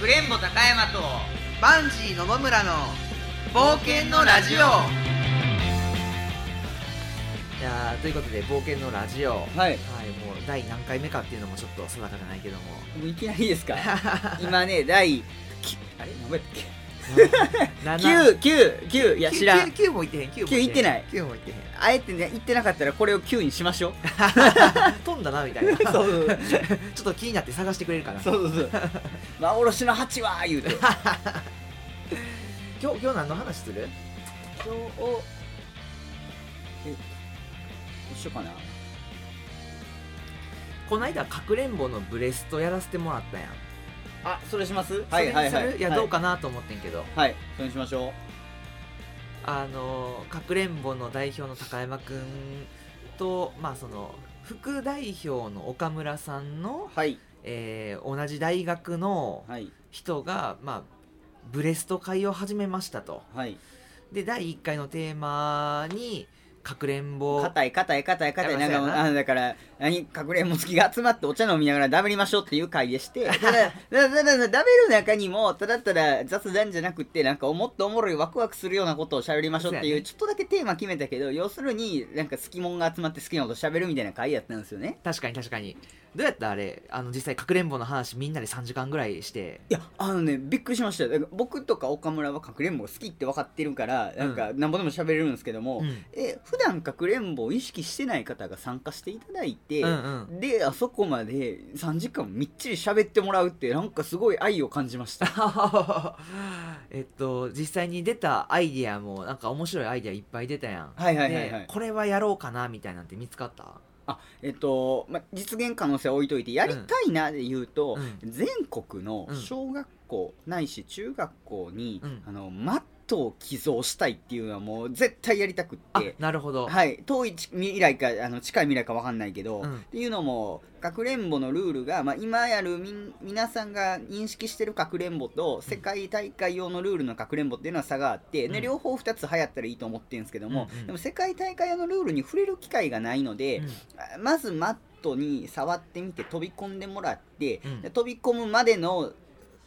くれんぼ高山とバンジー野々村の冒険のラジオ。いやーということで冒険のラジオ。はい。はいもう第何回目かっていうのもちょっと定かじゃないけどももういきなりですか今ね第あれ何やったっけ7 9 9 9いや知らん。9もいってへん9も9いってない。9もいってへん。あえてね言ってなかったらこれを9にしましょう。飛んだなみたいな。ちょっと気になって探してくれるかな。そうそうそう。幻の蜂は言うて。今日今日何の話する？今日え一緒かな？この間かくれんぼのブレストやらせてもらったやんあそれします？はいはいはい。いやどうかなと思ってんけど。はい。それにしましょあのかくれんぼの代表の高山くんとまあその副代表の岡村さんのう、はい。えー同じ大学のはい。人が、まあ、ブレスト会を始めましたと。はい。で第1回のテーマにかくれんぼ。硬い硬い硬い硬い。な。なんかあだから何隠れんぼ好きが集まってお茶飲みながらダベりましょうっていう会でしてただただただダベる中にもただただ雑談じゃなくてなんかもっとおもろいワクワクするようなことを喋りましょうっていうちょっとだけテーマ決めたけど要するになんか好きもんが集まって好きなこと喋るみたいな会やったんですよね確かに確かにどうやったあれあの実際かくれんぼの話みんなで3時間ぐらいしていやあのねびっくりしました僕とか岡村はかくれんぼ好きって分かってるからなんかなんぼでも喋れるんですけども、うんえ普段かくれんぼを意識してない方が参加していただいて、うんうん。であそこまで3時間みっちり喋ってもらうってなんかすごい愛を感じました。えっと実際に出たアイディアもなんか面白いアイディアいっぱい出たやん。はいはいはいはい。でこれはやろうかなみたいなんて見つかった？あえっと、ま、実現可能性は置いといてやりたいなで言うと、う全国のうん小学校ないし中学校に、うん。あのマットを寄贈したいっていうのはもう絶対やりたくっあてなるほど、はい、遠い未来かあの近い未来か分かんないけど、うん。っていうのもかくれんぼのルールが、まあ、今やるみん皆さんが認識してるかくれんぼと世界大会用のルールのかくれんぼっていうのは差があって、でうん。両方2つ流行ったらいいと思ってるんですけども、うんうん。でも世界大会用のルールに触れる機会がないので、うん。あまずマットに触ってみて飛び込んでもらって、飛び込むまでの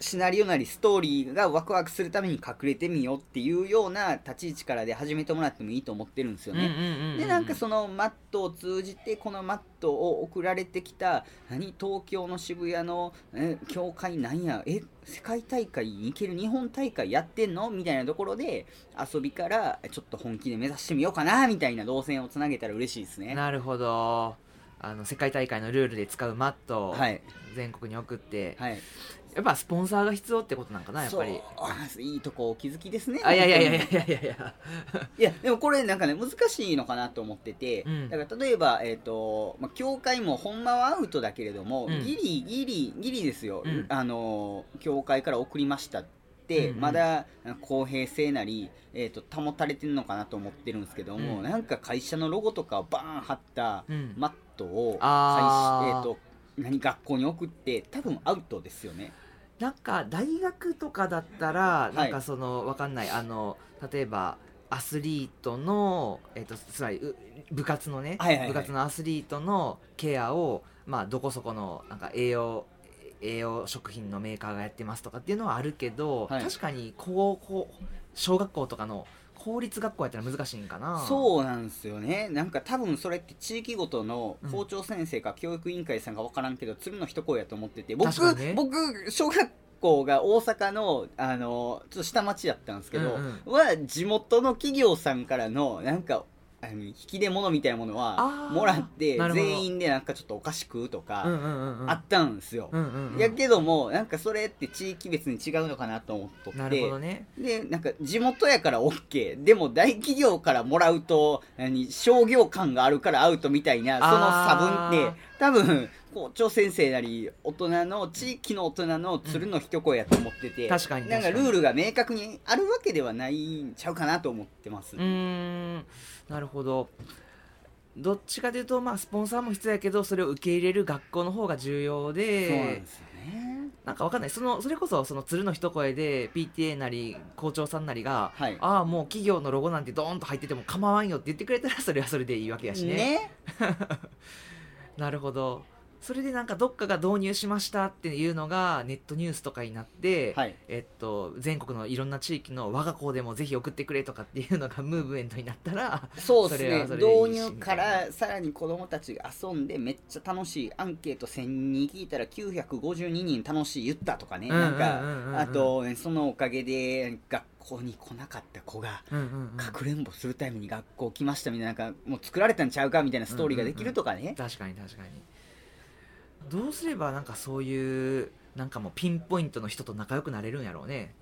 シナリオなりストーリーがワクワクするために隠れてみようっていうような立ち位置からで始めてもらってもいいと思ってるんですよね。でなんかそのマットを通じてこのマットを送られてきた何東京の渋谷のえ教会なんやえ世界大会に行ける日本大会やってんのみたいなところで遊びからちょっと本気で目指してみようかなみたいな動線をつなげたら嬉しいですね。なるほどあの世界大会のルールで使うマットをはい全国に送って、はい、やっぱスポンサーが必要ってことなんかなやっぱり。いいとこお気づきですね。あいやいやいやいやいやいや。いやでもこれなんかね難しいのかなと思ってて、うん。だから例えば、えーとまあ、教会もほんまはアウトだけれども、うん。ギリギリギリですよ、うん。あの教会から送りましたって、うんうん。まだ公平性なり、えー、と保たれてるのかなと思ってるんですけども、うん。なんか会社のロゴとかをバーン貼ったうん。マットを会あー。社、えー、と何学校に送って多分アウトですよね。なんか大学とかだったらい。なんかそのわかんない。あの例えばアスリートの、えっとつまりう部活のね、はいはいはい。部活のアスリートのケアを、まあ、どこそこのなんか栄養栄養食品のメーカーがやってますとかっていうのはあるけど、はい。確かに高校小学校とかの公立学校やったら難しいんかな。そうなんですよね。なんか多分それって地域ごとのうん校長先生か教育委員会さんか分からんけど、鶴の一声やと思ってて。僕、ね。僕小学校が大阪のあのちょっと下町やったんですけど、うん。は地元の企業さんからのなんか引き出物みたいなものはもらって全員でなんかちょっとお菓子食うとかあったんですよ。やけどもなんかそれって地域別に違うのかなと思っとって。なるほどね。でなんか地元やから OK でも大企業からもらうと何商業感があるからアウトみたいなその差分って多分校長先生なり大人の地域の大人の鶴の一声やと思ってて、確かになんかルールが明確にあるわけではないんちゃうかなと思ってます、うーん。なるほど。どっちかというとまあスポンサーも必要やけどそれを受け入れる学校の方が重要でそうなんですよね。なんかわかんない。そのそれこそその鶴の一声で PTA なり校長さんなりが、はい。ああもう企業のロゴなんてドーンと入ってても構わんよって言ってくれたらそれはそれでいいわけやしね。ね なるほど。それでなんかどっかが導入しましたっていうのがネットニュースとかになって、はい。えっと、全国のいろんな地域の我が校でもぜひ送ってくれとかっていうのが ムーブメントになったらそうですね。導入からさらに子供たちが遊んでめっちゃ楽しいアンケート1000人聞いたら952人楽しい言ったとかね、あとそのおかげで学校に来なかった子がかくれんぼするために学校来ましたみたいななんかもう作られたんちゃうかみたいなストーリーができるとかね、確かに確かにどうすればなんかそういうなんかもうピンポイントの人と仲良くなれるんやろうね。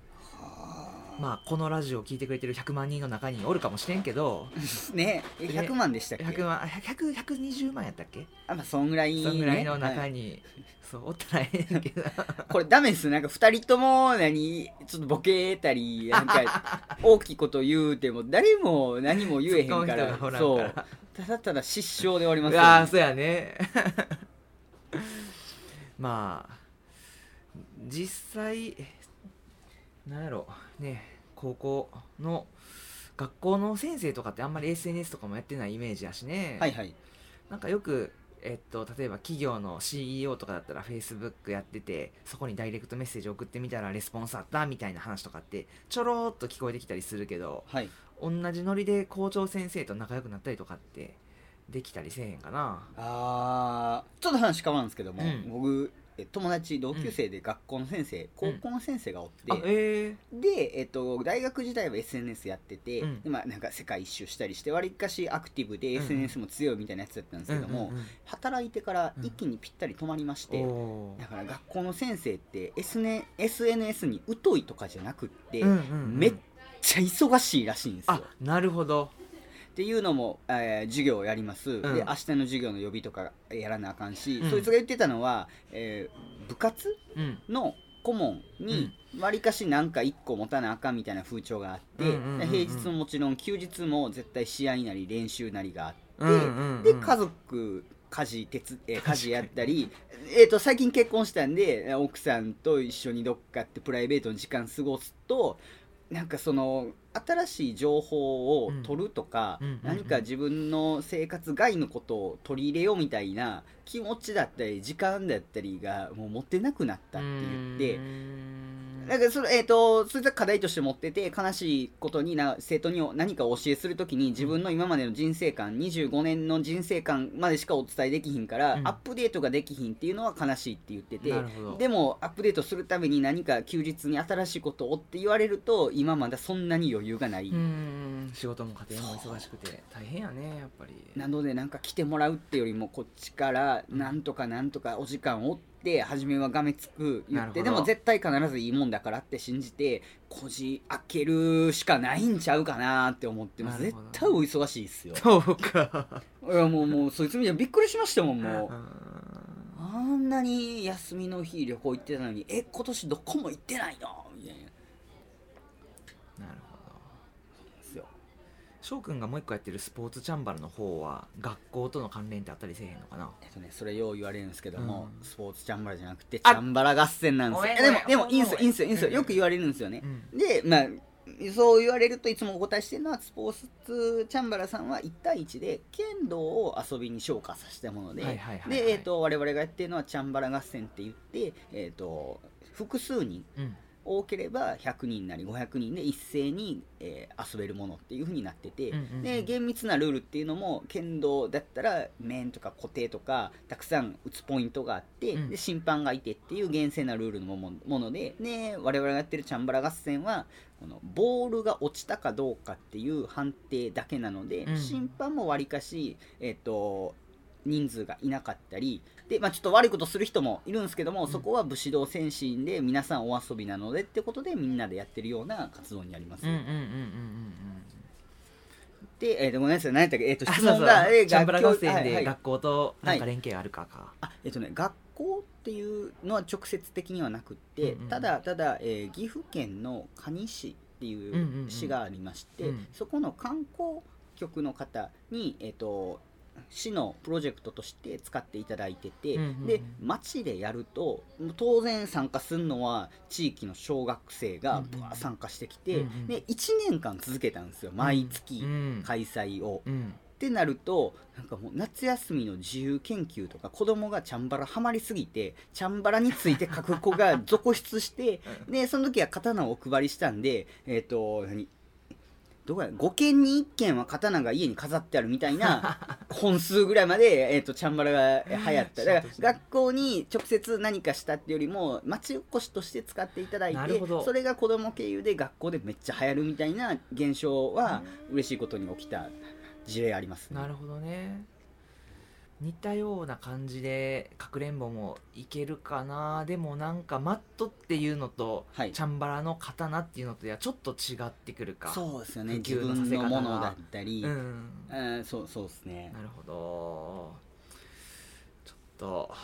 まあこのラジオを聞いてくれてる100万人の中におるかもしれんけど。ねえね100万でしたっけ？100万100 120万やったっけ？あまあそんぐらい、ね、そんぐらいのはい。中に、そうおったらええねんけど。これダメです。なんか2人とも何ちょっとボケたりなんか 大きいこと言うても誰も何も言えへんから。そう。ただただ失笑で終わりますうよ、わーそうやね まあ実際えなんやろね高校の学校の先生とかってあんまり SNS とかもやってないイメージやしね、はいはい。なんかよくえっと、例えば企業の CEO とかだったら Facebook やっててそこにダイレクトメッセージ送ってみたらレスポンスあったみたいな話とかってちょろっと聞こえてきたりするけどはい。同じノリで校長先生と仲良くなったりとかってできたりせえへんかな。あーちょっと話変わるんですけども、うん。僕え友達同級生で学校の先生、高校の先生がおって、あえ。で、えっと、大学時代は SNS やってて、うん。でまあ、なんか世界一周したりしてわりかしアクティブでうん。SNS も強いみたいなやつだったんですけども、うんうんうん働いてから一気にぴったり止まりまして、だから学校の先生って SN SNS に疎いとかじゃなくって、うんうんうん。めっちゃ忙しいらしいんですよ。あ。なるほどっていうのも、えー授業をやります、で明日の授業の予備とかやらなあかんし、うん。そいつが言ってたのは、えー部活？うん。の顧問にわりかしなんか1個持たなあかんみたいな風潮があって、うんうんうんうん平日ももちろん休日も絶対試合なり練習なりがあって、うんうんうん。で家族家事手つ、えー家事やったりえーと最近結婚したんで奥さんと一緒にどっかってプライベートの時間過ごすとなんかその新しい情報を取るとか、うん何か自分の生活外のことを取り入れようみたいな気持ちだったり時間だったりがもう持ってなくなったって言って。なんかそれ、えー、とそれは課題として持ってて悲しいことにな生徒に何かお教えするときに自分の今までの人生観25年の人生観までしかお伝えできひんから、うん。アップデートができひんっていうのは悲しいって言っててでもアップデートするために何か休日に新しいことをって言われると今まだそんなに余裕がない、仕事も家庭も忙しくて大変やねやっぱり。なのでなんか来てもらうってよりもこっちからなんとかなんとかお時間を追って初めはがめつく言ってでも絶対必ずいいもんだからって信じてこじ開けるしかないんちゃうかなって思ってます。絶対お忙しいっすよ。そうか。いやもうもうそいつ見てびっくりしましたもんもう。うあんなに休みの日旅行行ってたのにえ今年どこも行ってないの？みたいな。なるほど翔くんがもう一個やってるスポーツチャンバラの方は学校との関連ってあったりせえへんのかな？えっとね、それよう言われるんですけども、うん。スポーツチャンバラじゃなくてチあャンバラ合戦なんですよ。でもでもいいんすよいいんすよいいんすよ。うん。よく言われるんですよね、うん。でまあそう言われるといつもお答えしてるのはスポーツチャンバラさんは1対1で剣道を遊びに昇華させたもので、はいはいはいはい。で、えー、と我々がやってるのはチャンバラ合戦って言って、えー、と複数人うん多ければ100人なり500人で一斉に、えー遊べるものっていう風になってて、で厳密なルールっていうのも剣道だったら面とか固定とかたくさん打つポイントがあって、うん。で審判がいてっていう厳正なルールのものでで我々がやってるチャンバラ合戦はこのボールが落ちたかどうかっていう判定だけなので、うん。審判もわりかし、えっと人数がいなかったりで、まあ、ちょっと悪いことする人もいるんですけども、そこは武士道先進で皆さんお遊びなのでってことでみんなでやってるような活動になります。うんうんうんうんうんで、えーとごめんなさい何やったっけ、えー、と質問がえーチャンバラ合はい戦はい。で学校となんか連携あるかか、あえっとね学校っていうのは直接的にはなくって、うんうんただただ、えー岐阜県の可児市っていんうんううん。市がありまして、うん。そこの観光局の方に、えっと市のプロジェクトとして使っていただいてて、うんうんうん。で町でやると当然参加するのは地域の小学生がぶわー参加してきて、うんうん。で1年間続けたんですよ毎月うん。開催を。うん。っってなるとなんかもう夏休みの自由研究とか子供がチャンバラハマりすぎてチャンバラについて書く子が続出して でその時は刀をお配りしたんでえっ、と何？どこや5件に1件は刀が家に飾ってあるみたいな 本数ぐらいまで、えー、とチャンバラが流行った。だから学校に直接何かしたってよりも町おこしとして使っていただいてそれが子供経由で学校でめっちゃ流行るみたいな現象は嬉しいことに起きた事例ありますね。なるほどね似たような感じでかくれんぼもいけるかな。でもなんかマットっていうのと、はい。チャンバラの刀っていうのとではちょっと違ってくるか。そうですよね。普自分のものだったり、うん。えーそうそうですね。なるほど。ちょっと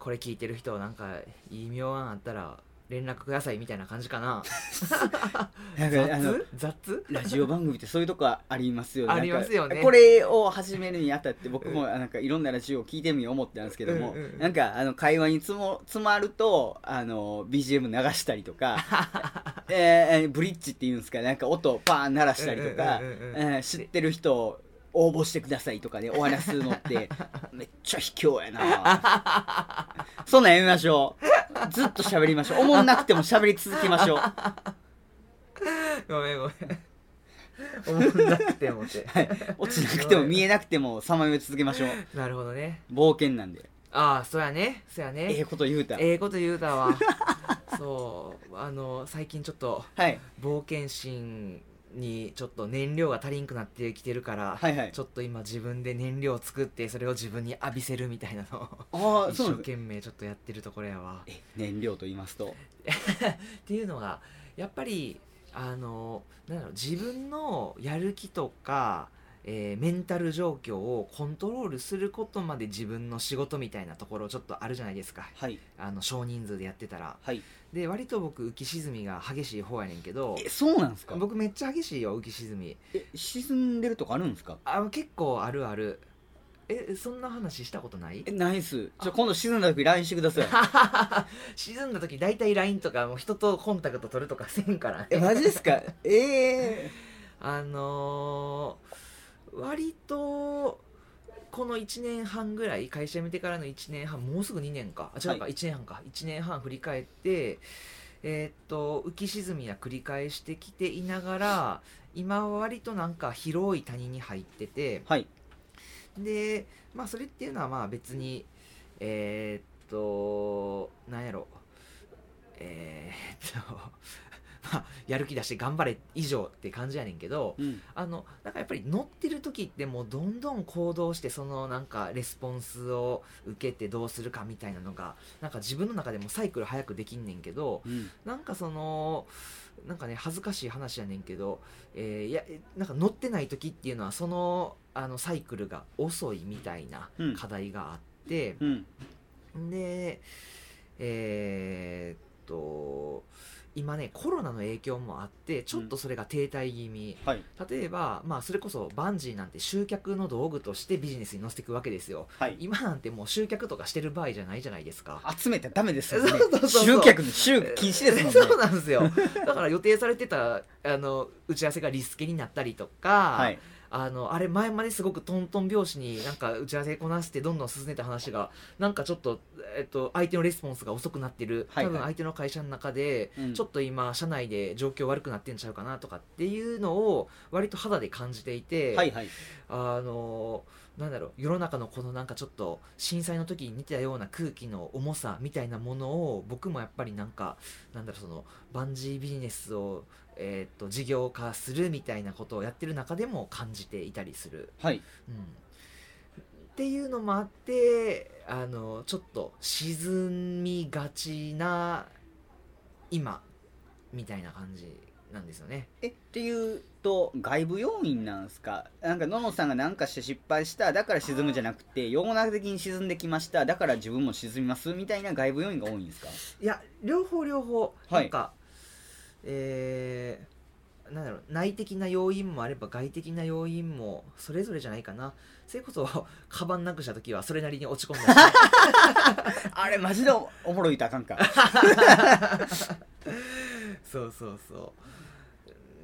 これ聞いてる人なんかいい妙案あったら連絡くださいみたいな感じかな。なんかあの雑？雑？ラジオ番組ってそういうとこありますよね。ありますよね。これを始めるにあたって僕もなんかいろんなラジオを聞いてみよう思ったんですけども、うんうんなんかあの会話につも詰まるとあの BGM 流したりとか えーブリッジっていうんですかなんか音パーン鳴らしたりとかうんうんうんうんえー知ってる人応募してくださいとかね終わらすのって めっちゃ卑怯やな。そんなんやめましょう。ずっと喋りましょう。おもんなくても喋り続けましょう。ごめんごめん。思んなくてもって。落ちなくても見えなくてもさまよい続けましょう。なるほどね。冒険なんで。ああそうやね。そうやええねこと言うた、ええこと言うたわ。そう。あの最近ちょっとはい。冒険心にちょっと燃料が足りんくなってきてるから、はいはい。ちょっと今自分で燃料を作ってそれを自分に浴びせるみたいなのを一生懸命ちょっとやってるところやわ。え燃料と言いますと？っていうのがやっぱりあのなんだろう自分のやる気とか、えーメンタル状況をコントロールすることまで自分の仕事みたいなところちょっとあるじゃないですか。はい。あの少人数でやってたら。はい。で割と僕浮き沈みが激しい方やねんけどえそうなんですか？僕めっちゃ激しいよ浮き沈み。え沈んでるとかあるんですか？あ結構あるある。えそんな話したことない？えナイスじゃあ今度沈んだ時 LINE してください。沈んだ時大体 LINE とかもう人とコンタクト取るとかせんからね。えマジですか？ええ あのー割とこの1年半ぐらい会社辞めてからの1年半もうすぐ2年か。あ違うか、はい。1年半か。1年半振り返ってえーっと浮き沈みは繰り返してきていながら今は割となんか広い谷に入っててはい。でまあそれっていうのはまあ別にえーっとなんやろ。えーっとま あやる気出して頑張れ以上って感じやねんけどうん。あのなんかやっぱり乗ってる時ってもうどんどん行動してそのなんかレスポンスを受けてどうするかみたいなのがなんか自分の中でもサイクル早くできんねんけどうん。なんかそのなんかね恥ずかしい話やねんけど、えーいやえなんか乗ってない時っていうのはそのあのサイクルが遅いみたいなうん。課題があって、うん。でえーっと今ねコロナの影響もあってちょっとそれが停滞気味、はい。例えば、まあ、それこそバンジーなんて集客の道具としてビジネスに乗せていくわけですよ。はい。今なんてもう集客とかしてる場合じゃないじゃないですか。集めてダメですよ。ねそうそう。集客の集禁止ですもんね。そうなんですよ。だから予定されてたあの打ち合わせがリスケになったりとか、はいあのあれ前まですごくトントン拍子になんか打ち合わせこなしてどんどん進んでた話がなんかちょっと、えっと、相手のレスポンスが遅くなってる。多分相手の会社の中でうんちょっと今社内で状況悪くなってんちゃうかなとかっていうのを割と肌で感じていて、はいはい。あのなんだろう世の中のこのなんかちょっと震災の時に似たような空気の重さみたいなものを僕もやっぱりなんかなんだろうそのバンジービジネスを、えー、と事業化するみたいなことをやってる中でも感じていたりする。はい。うん。っていうのもあってあのちょっと沈みがちな今みたいな感じなんですよね。えっていうと外部要因なんですか？なんかののさんが何かして失敗しただから沈むじゃなくて世の中的に沈んできましただから自分も沈みますみたいな外部要因が多いんですか？いや両方両方、はい。なんかえーなんだろう内的な要因もあれば外的な要因もそれぞれじゃないかな。それこそ カバンなくした時はそれなりに落ち込んだし あれマジでおおもろいとあかんか。そうそうそ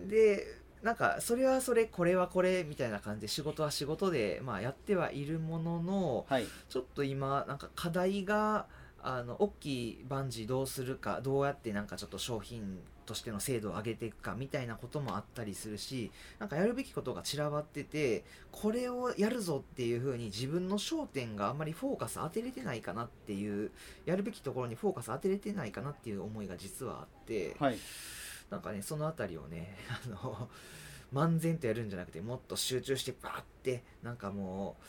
う。でなんかそれはそれこれはこれみたいな感じで仕事は仕事で、まあ、やってはいるもののはい。ちょっと今なんか課題があの大きいバンジーどうするかどうやってなんかちょっと商品としての精度を上げていくかみたいなこともあったりするしなんかやるべきことが散らばっててこれをやるぞっていう風に自分の焦点があんまりフォーカス当てれてないかなっていうやるべきところにフォーカス当てれてないかなっていう思いが実はあってはい。なんかねそのあたりをね あの漫然とやるんじゃなくてもっと集中してバーってなんかもう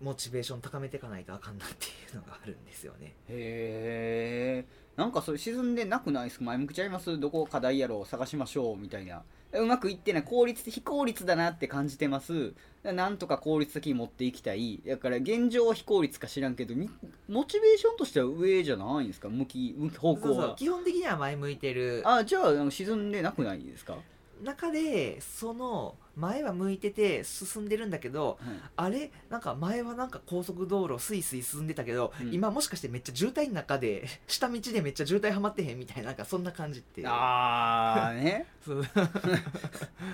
モチベーション高めていかないとあかんなっていうのがあるんですよね。へえんかそれ沈んでなくないですか？前向きちゃいます？どこ課題やろう探しましょうみたいな。うまくいってない効率的非効率だなって感じてます。なんとか効率的に持っていきたい。だから現状は非効率か知らんけどみモチベーションとしては上じゃないんですか？向き向き方向そうそう。は基本的には前向いてる。あじゃあ沈んでなくないですか、はい、中でその前は向いてて進んでるんだけどあれ？なんか前はなんか高速道路スイスイ進んでたけど、うん。今もしかしてめっちゃ渋滞の中で 下道でめっちゃ渋滞はまってへんみたいななんかそんな感じってああね。そう。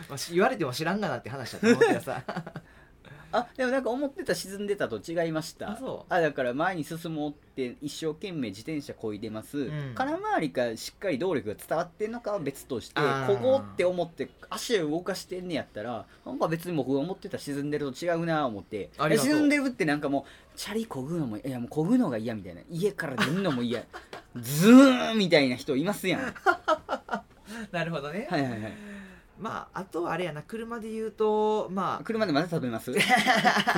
まあし言われても知らんがなって話だと思うけどさあでもなんか思ってた沈んでたと違いました。あだから前に進もうって一生懸命自転車こいでます、ん。空回りかしっかり動力が伝わってんのかは別としてここって思って足を動かしてんねやったらなんか別に僕が思ってた沈んでると違うな思って。沈んでるってなんかもうチャリこぐのもいやもうこぐのが嫌みたいな。家から出るのも嫌。ズーンみたいな人いますやん。は なるほどね、いはいはいまああとはあれやな車で言うとまあ車でまだ食べます？来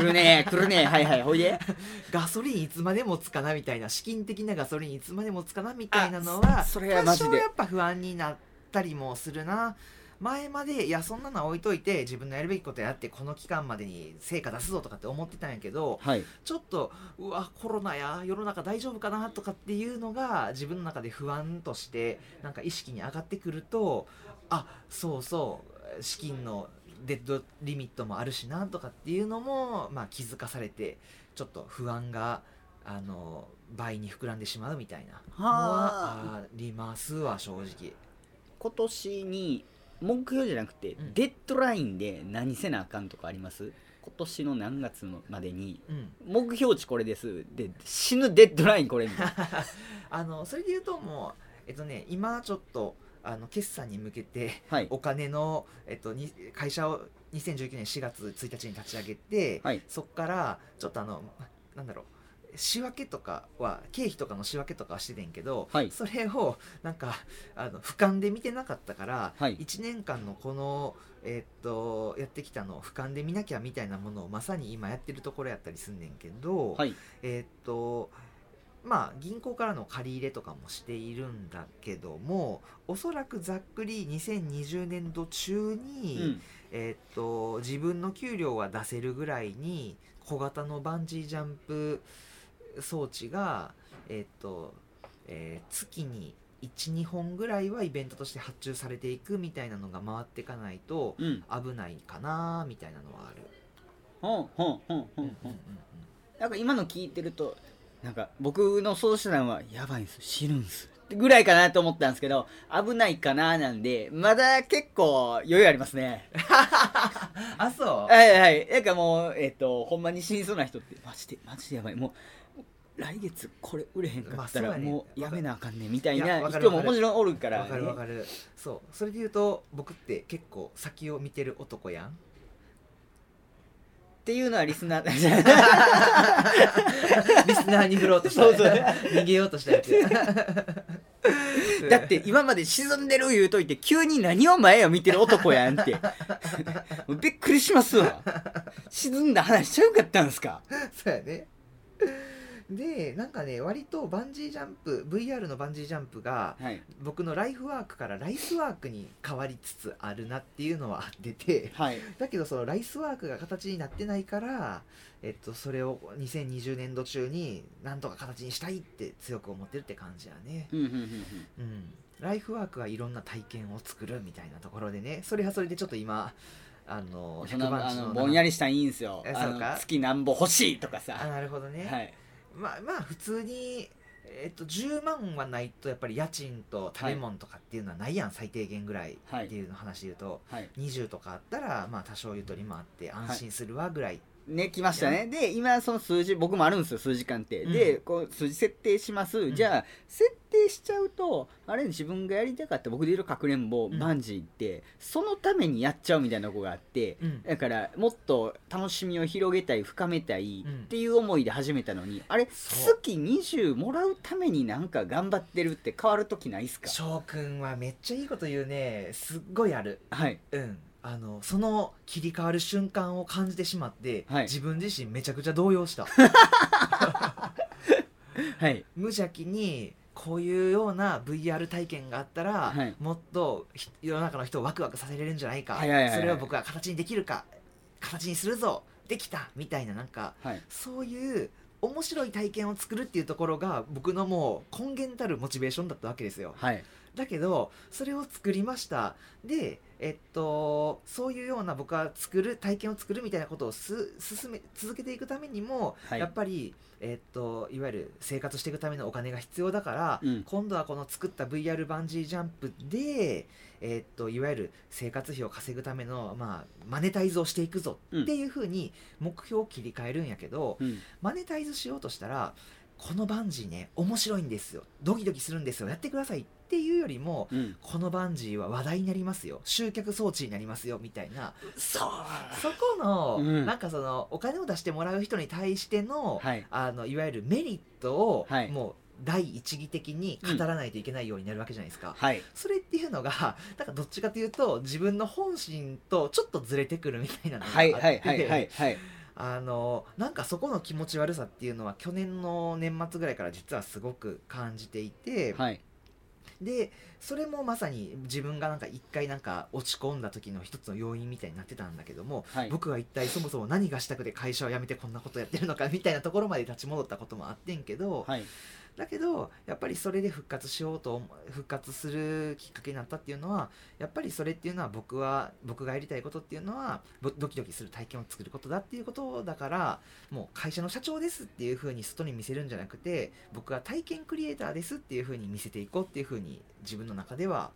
るね来るねはいはいほいで。ガソリンいつまでもつかなみたいな資金的なガソリンいつまでもつかなみたいなのはあそれはマジで。多少やっぱ不安になったりもするな。前までいやそんなのは置いといて自分のやるべきことやってこの期間までに成果出すぞとかって思ってたんやけどはい。ちょっとうわコロナや世の中大丈夫かなとかっていうのが自分の中で不安としてなんか意識に上がってくるとあそうそう。資金のデッドリミットもあるしなとかっていうのも、まあ、気づかされてちょっと不安があの倍に膨らんでしまうみたいなのはあ。りますわ正直。今年に目標じゃなくて、うん。デッドラインで何せなあかんとかあります？今年の何月のまでに。うん。目標値これですで死ぬデッドラインこれみたいなあのそれで言うともうえっとね今ちょっとあの決算に向けてはい。お金の、えっと、に会社を2019年4月1日に立ち上げて、はい。そこからちょっとあのなんだろう仕分けとかは経費とかの仕分けとかはしててんけど、はい。それをなんかあの俯瞰で見てなかったから、はい。1年間のこの、えっとやってきたのを俯瞰で見なきゃみたいなものをまさに今やってるところやったりすんねんけど、はい。えーっとまあ銀行からの借り入れとかもしているんだけどもおそらくざっくり2020年度中に、うん。えーっと自分の給料は出せるぐらいに小型のバンジージャンプ装置が、えーっとえー月に12本ぐらいはイベントとして発注されていくみたいなのが回っていかないとうん。危ないかなみたいなのはある。ほんほんほんほんうんうんほん。なんか今の聞いてるとなんか僕の想像手段はやばいんす死ぬんす。ぐらいかなと思ったんですけど危ないかななんでまだ結構余裕ありますね。あそう？はいはい。なんかもうえっ、とほんまに死にそうな人ってマジでマジでやばい。もう来月これ売れへんかったらもうやめなあかんねんみたいな人ももちろんおるから、わかるわかる。そう。それで言うと僕って結構先を見てる男やんっていうのはリスナー リスナーに振ろうとした。そうそう。逃げようとしたやつ。だって今まで沈んでる言うといて急に何を前を見てる男やんって。びっくりしますわ。沈んだ話しちゃうかったんすか？そうやねでなんかね割とバンジージャンプ VR のバンジージャンプがはい。僕のライフワークからライスワークに変わりつつあるなっていうのはあっててはい。だけどそのライスワークが形になってないから、えっと、それを2020年度中になんとか形にしたいって強く思ってるって感じやね。うんうんうんうんうん、ライフワークはいろんな体験を作るみたいなところでねそれはそれでちょっと今あの100そんなあののぼんやりしたらいいんすよ。あのえそうか。月なんぼ欲しいとかあさなるほどね、はいまあまあ普通にえっと10万はないとやっぱり家賃と食べ物とかっていうのはないやん、最低限ぐらいっていうの話で言うと、はい。20とかあったらまあ多少ゆとりもあって安心するわぐらい、ね来ましたね。で今その数字僕もあるんですよ数時間って、うん。でこう数字設定します、ん。じゃあ設定しちゃうとあれ自分がやりたかった僕で言うとかくれんぼ、うん。バンジーってそのためにやっちゃうみたいなとこがあって、うん。だからもっと楽しみを広げたい深めたいうん。っていう思いで始めたのに、あれ月20もらうためになんか頑張ってるって変わる時ないっすか？翔くんはめっちゃいいこと言うね。すっごいある。はい。うんあのその切り替わる瞬間を感じてしまって、はい。自分自身めちゃくちゃ動揺した。はい。無邪気にこういうような VR 体験があったら、はい。もっとひ世の中の人をワクワクさせれるんじゃないか、はいはいはいはい。それを僕は形にできるか形にするぞできたみたいななんかはい。そういう面白い体験を作るっていうところが僕のもう根源たるモチベーションだったわけですよ。はいだけどそれを作りました。でえっとそういうような僕は作る体験を作るみたいなことをす進め続けていくためにも、はい。やっぱりえっといわゆる生活していくためのお金が必要だから、うん。今度はこの作った VR バンジージャンプでえっといわゆる生活費を稼ぐためのまあマネタイズをしていくぞっていうふうに目標を切り替えるんやけど、うん。マネタイズしようとしたらこのバンジーね面白いんですよ。ドキドキするんですよ。やってくださいっていうよりもうん。このバンジーは話題になりますよ。集客装置になりますよみたいな。そう。そこの、うん。なんかそのお金を出してもらう人に対しての、はい。あのいわゆるメリットを、はい。もう第一義的に語らないといけないようになるわけじゃないですか、はい。それっていうのが なんかどっちかというと自分の本心とちょっとずれてくるみたいなのがあって、あのなんかそこの気持ち悪さっていうのは去年の年末ぐらいから実はすごく感じていて、はいでそれもまさに自分がなんか一回なんか落ち込んだ時の一つの要因みたいになってたんだけども、はい。僕は一体そもそも何がしたくて会社を辞めてこんなことやってるのかみたいなところまで立ち戻ったこともあってんけど、はいだけどやっぱりそれで復活しようと復活するきっかけになったっていうのはやっぱりそれっていうのは僕は僕がやりたいことっていうのはドキドキする体験を作ることだっていうことだからもう会社の社長ですっていうふうに外に見せるんじゃなくて僕は体験クリエイターですっていうふうに見せていこうっていうふうに自分の中では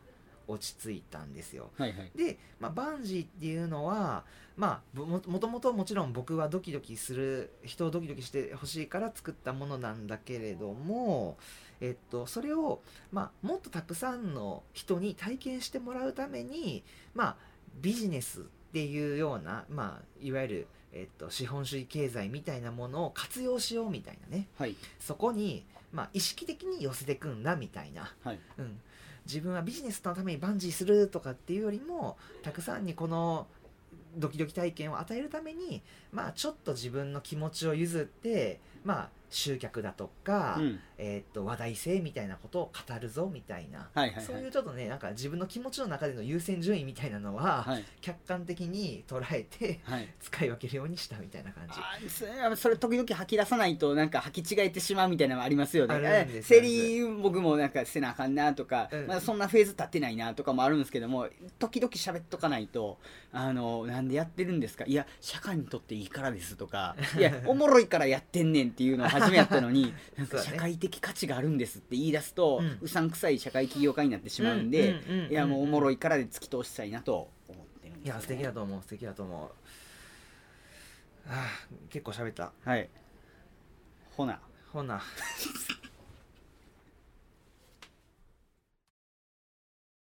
落ち着いたんですよ。はいはい。で、まあ、バンジーっていうのは、まあ、ももともともちろん僕はドキドキする人をドキドキしてほしいから作ったものなんだけれども、えっと、それを、まあ、もっとたくさんの人に体験してもらうために、まあ、ビジネスっていうような、まあ、いわゆる、えっと、資本主義経済みたいなものを活用しようみたいなね。はい。そこに、まあ、意識的に寄せてくんだみたいな。はい。うん、自分はビジネスのためにバンジーするとかっていうよりもたくさんにこのドキドキ体験を与えるためにまあちょっと自分の気持ちを譲ってまあ集客だとか、うん。えーっと話題性みたいなことを語るぞみたいな、はいはいはい。そういうちょっとねなんか自分の気持ちの中での優先順位みたいなのは、はい。客観的に捉えてはい。使い分けるようにしたみたいな感じ。それ時々吐き出さないとなんか吐き違えてしまうみたいなのありますよね。僕もなんかせなあかんなとか、うん。まだそんなフェーズ経ってないなとかもあるんですけども時々喋っとかないとあのなんでやってるんですか？いや社会にとっていいからですとかいや おもろいからやってんねんっていうのを初めやったのに 社会的価値があるんですって言い出すと、うさんくさい社会起業家になってしまうんで、いやもうおもろいからで突き通したいなと思ってるんですよね。いや素敵だと思う素敵だと思う。あー結構喋った。はい。ほな。ほな